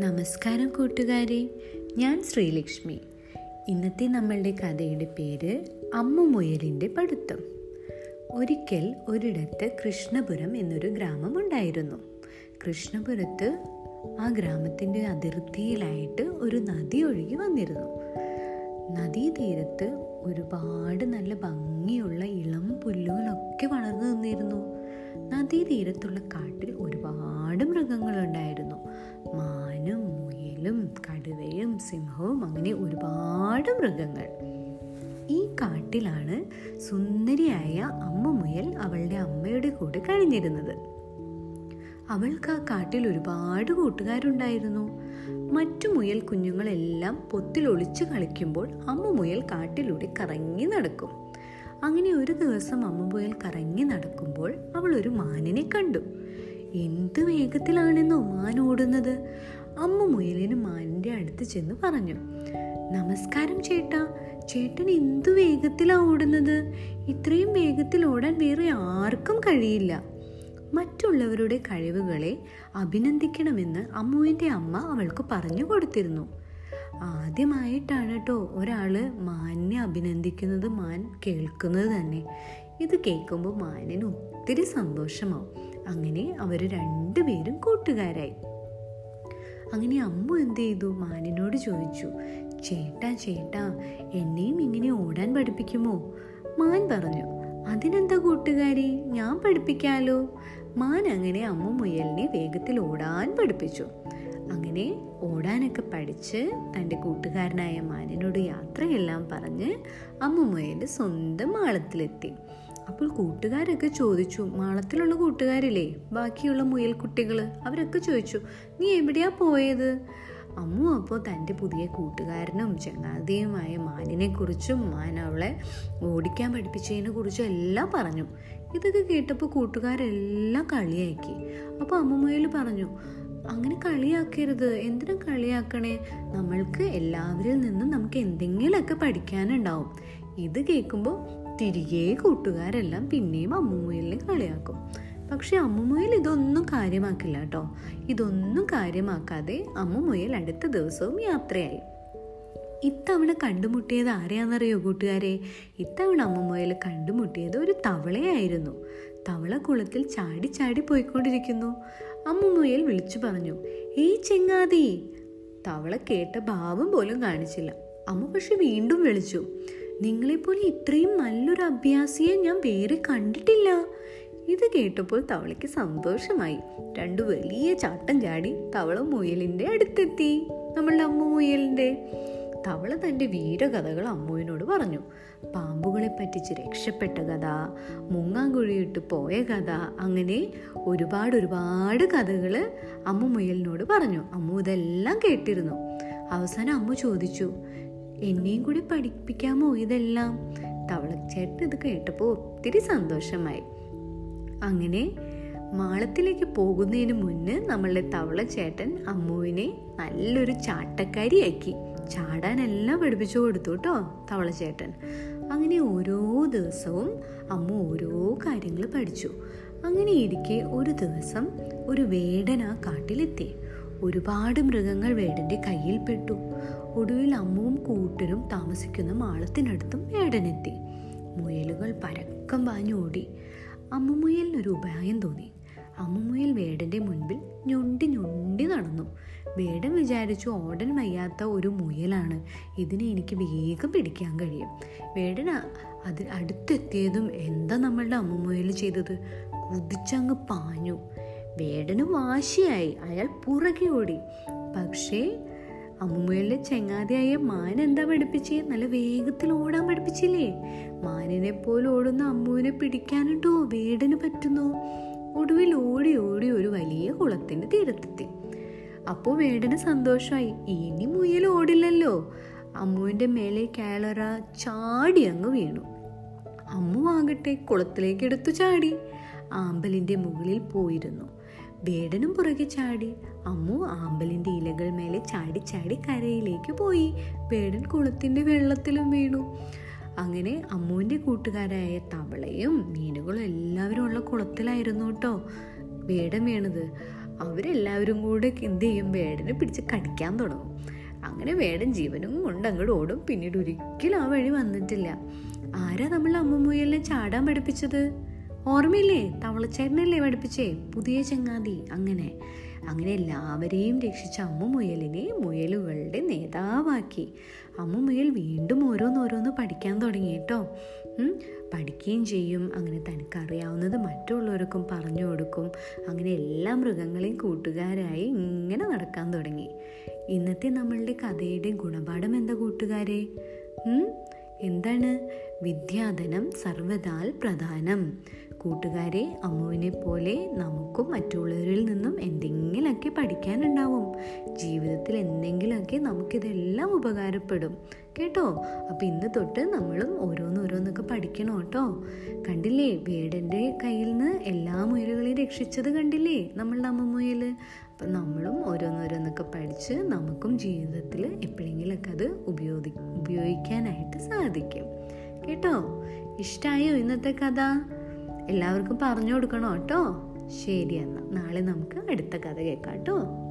നമസ്കാരം കൂട്ടുകാരെ. ഞാൻ ശ്രീലക്ഷ്മി. ഇന്നത്തെ നമ്മളുടെ കഥയുടെ പേര് അമ്മ മുയലിന്റെ പഠിത്തം. ഒരിക്കൽ ഒരിടത്ത് കൃഷ്ണപുരം എന്നൊരു ഗ്രാമം ഉണ്ടായിരുന്നു. കൃഷ്ണപുരത്ത് ആ ഗ്രാമത്തിന്റെ അതിർത്തിയിലായിട്ട് ഒരു നദി ഒഴുകി വന്നിരുന്നു. നദീതീരത്ത് ഒരുപാട് നല്ല ഭംഗിയുള്ള ഇളം പുല്ലുകളൊക്കെ വളർന്നു നിന്നിരുന്നു. നദീതീരത്തുള്ള കാട്ടിൽ ഒരുപാട് മൃഗങ്ങളുണ്ടായിരുന്നു. സിംഹവും അങ്ങനെ ഒരുപാട് മൃഗങ്ങൾ. ഈ കാട്ടിലാണ് സുന്ദരിയായ അമ്മ മുയൽ അവളുടെ അമ്മയുടെ കൂടെ കഴിഞ്ഞിരുന്നത്. അവൾക്ക് ആ കാട്ടിൽ ഒരുപാട് കൂട്ടുകാരുണ്ടായിരുന്നു. മറ്റു മുയൽ കുഞ്ഞുങ്ങളെല്ലാം പൊത്തിൽ ഒളിച്ചു കളിക്കുമ്പോൾ അമ്മ മുയൽ കാട്ടിലൂടെ കറങ്ങി നടക്കും. അങ്ങനെ ഒരു ദിവസം അമ്മ മുയൽ കറങ്ങി നടക്കുമ്പോൾ അവൾ ഒരു മാനിനെ കണ്ടു. എന്ത് വേഗത്തിലാണെന്നോ മാൻ ഓടുന്നത്. അമ്മ മുയലിന് മാനിന്റെ അടുത്ത് ചെന്ന് പറഞ്ഞു നമസ്കാരം ചേട്ടാ ചേട്ടൻ എന്തു വേഗത്തിലാണ് ഓടുന്നത്? ഇത്രയും വേഗത്തിൽ ഓടാൻ വേറെ ആർക്കും കഴിയില്ല. മറ്റുള്ളവരുടെ കഴിവുകളെ അഭിനന്ദിക്കണമെന്ന് അമ്മുവിന്റെ അമ്മ അവൾക്ക് പറഞ്ഞു കൊടുത്തിരുന്നു. ആദ്യമായിട്ടാണ് കേട്ടോ ഒരാൾ മാനിനെ അഭിനന്ദിക്കുന്നത് മാൻ കേൾക്കുന്നത് തന്നെ. ഇത് കേൾക്കുമ്പോൾ മാനിന് ഒത്തിരി സന്തോഷമാവും. അങ്ങനെ അവർ രണ്ടുപേരും കൂട്ടുകാരായി. അങ്ങനെ അമ്മ എന്ത് ചെയ്തു? മാനിനോട് ചോദിച്ചു. ചേട്ടാ ചേട്ടാ എന്നെയും ഇങ്ങനെ ഓടാൻ പഠിപ്പിക്കുമോ? മാൻ പറഞ്ഞു. അതിനെന്താ കൂട്ടുകാരി? ഞാൻ പഠിപ്പിക്കാലോ. മാൻ അങ്ങനെ അമ്മ മുയലിനെ വേഗത്തിൽ ഓടാൻ പഠിപ്പിച്ചു. അങ്ങനെ ഓടാനൊക്കെ പഠിച്ച് തന്റെ കൂട്ടുകാരനായ മാനിനോട് യാത്രയെല്ലാം പറഞ്ഞ് അമ്മുമ്മയുടെ സ്വന്തം മാളത്തിലെത്തി അപ്പോൾ കൂട്ടുകാരൊക്കെ ചോദിച്ചു മാളത്തിലുള്ള കൂട്ടുകാരില്ലേ? ബാക്കിയുള്ള മുയൽക്കുട്ടികൾ അവരൊക്കെ ചോദിച്ചു നീ എവിടെയാ പോയത്? അമ്മു അപ്പോൾ തന്റെ പുതിയ കൂട്ടുകാരനും ചങ്ങാതിയുമായ മാനിനെക്കുറിച്ചും മാൻ അവളെ ഓടിക്കാൻ പഠിപ്പിച്ചതിനെ കുറിച്ചും എല്ലാം പറഞ്ഞു. ഇതൊക്കെ കേട്ടപ്പോൾ കൂട്ടുകാരെല്ലാം കളിയാക്കി. അപ്പോൾ അമ്മുമ്മയിൽ പറഞ്ഞു അങ്ങനെ കളിയാക്കരുത്. എന്തിനാ കളിയാക്കണേ? നമ്മൾക്ക് എല്ലാവരിൽ നിന്നും നമുക്ക് എന്തെങ്കിലുമൊക്കെ പഠിക്കാനുണ്ടാവും. ഇത് കേൾക്കുമ്പോൾ തിരികെ കൂട്ടുകാരെല്ലാം പിന്നെയും അമ്മുമുയലിനെ കളിയാക്കും. പക്ഷെ അമ്മുമുയൽ ഇതൊന്നും കാര്യമാക്കില്ല കേട്ടോ. ഇതൊന്നും കാര്യമാക്കാതെ അമ്മുമുയൽ അടുത്ത ദിവസവും യാത്രയായി. ഇത്തവണ കണ്ടുമുട്ടിയത് ആരെയാണെന്നറിയോ കൂട്ടുകാരെ? ഇത്തവണ അമ്മുമുയൽ കണ്ടുമുട്ടിയത് ഒരു തവളയായിരുന്നു. തവള കുളത്തിൽ ചാടി ചാടി പോയിക്കൊണ്ടിരിക്കുന്നു. അമ്മുമുയൽ വിളിച്ചു പറഞ്ഞു ഏയ് ചെങ്ങാതി. തവള കേട്ട ഭാവം പോലും കാണിച്ചില്ല. അമ്മ പക്ഷെ വീണ്ടും വിളിച്ചു നിങ്ങളെപ്പോലെ ഇത്രയും നല്ലൊരു അഭ്യാസിയെ ഞാൻ വേറെ കണ്ടിട്ടില്ല. ഇത് കേട്ടപ്പോൾ തവളയ്ക്ക് സന്തോഷമായി. രണ്ടു വലിയ ചാട്ടം ചാടി തവള മുയലിന്റെ അടുത്തെത്തി. നമ്മളുടെ അമ്മ മുയലിന്റെ തവള തന്റെ വീരകഥകൾ അമ്മുവിനോട് പറഞ്ഞു പാമ്പുകളെ പറ്റിച്ച് രക്ഷപ്പെട്ട കഥ മുങ്ങാങ്കുഴിയിട്ട് പോയ കഥ അങ്ങനെ ഒരുപാട് ഒരുപാട് കഥകൾ അമ്മു മുയലിനോട് പറഞ്ഞു. അമ്മു ഇതെല്ലാം കേട്ടിരുന്നു. അവസാനം അമ്മു ചോദിച്ചു എന്നെയും കൂടി പഠിപ്പിക്കാമോ ഇതെല്ലാം? തവളച്ചേട്ടൻ ഇത് കേട്ടപ്പോൾ ഒത്തിരി സന്തോഷമായി. അങ്ങനെ മാളത്തിലേക്ക് പോകുന്നതിന് മുന്നേ നമ്മളുടെ തവളച്ചേട്ടൻ ചേട്ടൻ അമ്മുവിനെ നല്ലൊരു ചാട്ടക്കാരിയാക്കി. ചാടാനെല്ലാം പഠിപ്പിച്ചു കൊടുത്തു കേട്ടോ തവളച്ചേട്ടൻ അങ്ങനെ ഓരോ ദിവസവും അമ്മ ഓരോ കാര്യങ്ങൾ പഠിച്ചു. അങ്ങനെ ഇരിക്കെ ഒരു ദിവസം ഒരു വേടൻ ആ കാട്ടിലെത്തി. ഒരുപാട് മൃഗങ്ങൾ വേടന്റെ കയ്യിൽപ്പെട്ടു ഒടുവിൽ അമ്മുവും കൂട്ടരും താമസിക്കുന്ന മാളത്തിനടുത്തും വേടനെത്തി. മുയലുകൾ പരക്കം പാഞ്ഞോടി. അമ്മുമുയലിനൊരു ഉപായം തോന്നി. അമ്മുമുയൽ വേടന്റെ മുൻപിൽ ഞൊണ്ടി ഞൊണ്ടി നടന്നു. വേടൻ വിചാരിച്ചു ഓടൻ വയ്യാത്ത ഒരു മുയലാണ്. ഇതിനെ എനിക്ക് വേഗം പിടിക്കാൻ കഴിയും. വേടൻ അത് അടുത്തെത്തിയതും എന്താ നമ്മളുടെ അമ്മുമുയൽ ചെയ്തത്? കുതിച്ചങ്ങ് പാഞ്ഞു. വേടന് വാശിയായി. അയാൾ പുറകെ ഓടി. പക്ഷേ അമ്മുമുയലിന്റെ ചെങ്ങാതിയായ മാൻ എന്താ പഠിപ്പിച്ചേ? നല്ല വേഗത്തിൽ ഓടാൻ പഠിപ്പിച്ചില്ലേ? മാനിനെ പോലെ ഓടുന്ന അമ്മുവിനെ പിടിക്കാനുണ്ടോ? വേടന് പറ്റുന്നു? ഒടുവിൽ ഓടി ഓടി ഒരു വലിയ കുളത്തിന്റെ തീരത്തെത്തി. അപ്പോൾ വേടന് സന്തോഷമായി ഇനി മുയൽ ഓടില്ലല്ലോ. അമ്മുവിന്റെ മേലെ കാലറ ചാടി അങ്ങ് വീണു. അമ്മു ആകട്ടെ കുളത്തിലേക്ക് എടുത്തു ചാടി. ആമ്പലിന്റെ മുകളിൽ പോയിരുന്നു. വേടനും പുറകെ ചാടി. അമ്മു ആമ്പലിന്റെ ഇലകൾ മേലെ ചാടി ചാടി കരയിലേക്ക് പോയി. വേടൻ കുളത്തിന്റെ വെള്ളത്തിലും വീണു. അങ്ങനെ അമ്മുവിന്റെ കൂട്ടുകാരായ തവളയും മീനുകളും എല്ലാവരും ഉള്ള കുളത്തിലായിരുന്നു കേട്ടോ. വേടം വീണത്. അവരെല്ലാവരും കൂടെ എന്ത് ചെയ്യും? വേടനെ പിടിച്ച് കടിക്കാൻ തുടങ്ങും. അങ്ങനെ വേടൻ ജീവനും കൊണ്ട് അങ്ങോട്ട് ഓടും. പിന്നീട് ഒരിക്കലും ആ വഴി വന്നിട്ടില്ല. ആരാ നമ്മൾ അമ്മമുയലിനെ ചാടാൻ പഠിപ്പിച്ചത്? ഓർമ്മയില്ലേ? തവളച്ചേട്ടനല്ലേ പഠിപ്പിച്ചേ? പുതിയ ചങ്ങാതി. അങ്ങനെ. അങ്ങനെ എല്ലാവരെയും രക്ഷിച്ച അമ്മു മുയലിനെ മുയലുകളുടെ നേതാവാക്കി. അമ്മു മുയൽ വീണ്ടും ഓരോന്നോരോന്ന് പഠിക്കാൻ തുടങ്ങി കേട്ടോ. പഠിക്കുകയും ചെയ്യും. അങ്ങനെ തനിക്കറിയാവുന്നത് മറ്റുള്ളവർക്കും പറഞ്ഞു കൊടുക്കും. അങ്ങനെ എല്ലാ മൃഗങ്ങളെയും കൂട്ടുകാരായി ഇങ്ങനെ നടക്കാൻ തുടങ്ങി. ഇന്നത്തെ നമ്മളുടെ കഥയുടെ ഗുണപാഠം എന്താ കൂട്ടുകാരെ? എന്താണ്? വിദ്യാധനം സർവതാൽ പ്രധാനം. കൂട്ടുകാരെ അമ്മുവിനെ പോലെ നമുക്കും മറ്റുള്ളവരിൽ നിന്നും എന്തെങ്കിലുമൊക്കെ പഠിക്കാനുണ്ടാവും. ജീവിതത്തിൽ എന്തെങ്കിലുമൊക്കെ നമുക്കിതെല്ലാം ഉപകാരപ്പെടും. കേട്ടോ? അപ്പം ഇന്ന് തൊട്ട് നമ്മളും ഓരോന്നോരോന്നൊക്കെ പഠിക്കണം കേട്ടോ. കണ്ടില്ലേ വേടന്റെ കയ്യിൽ നിന്ന് എല്ലാ മുയലുകളെയും രക്ഷിച്ചത് കണ്ടില്ലേ നമ്മളുടെ അമ്മ മുയൽ അപ്പം നമ്മളും ഓരോന്നോരോന്നൊക്കെ പഠിച്ച് നമുക്കും ജീവിതത്തിൽ എപ്പോഴെങ്കിലുമൊക്കെ അത് ഉപയോഗി ഉപയോഗിക്കാനായിട്ട് സാധിക്കും. കേട്ടോ? ഇഷ്ടമായോ ഇന്നത്തെ കഥ? എല്ലാവർക്കും പറഞ്ഞു കൊടുക്കണം കേട്ടോ? ശരി എന്നാൽ നാളെ നമുക്ക് അടുത്ത കഥ കേൾക്കാം കേട്ടോ.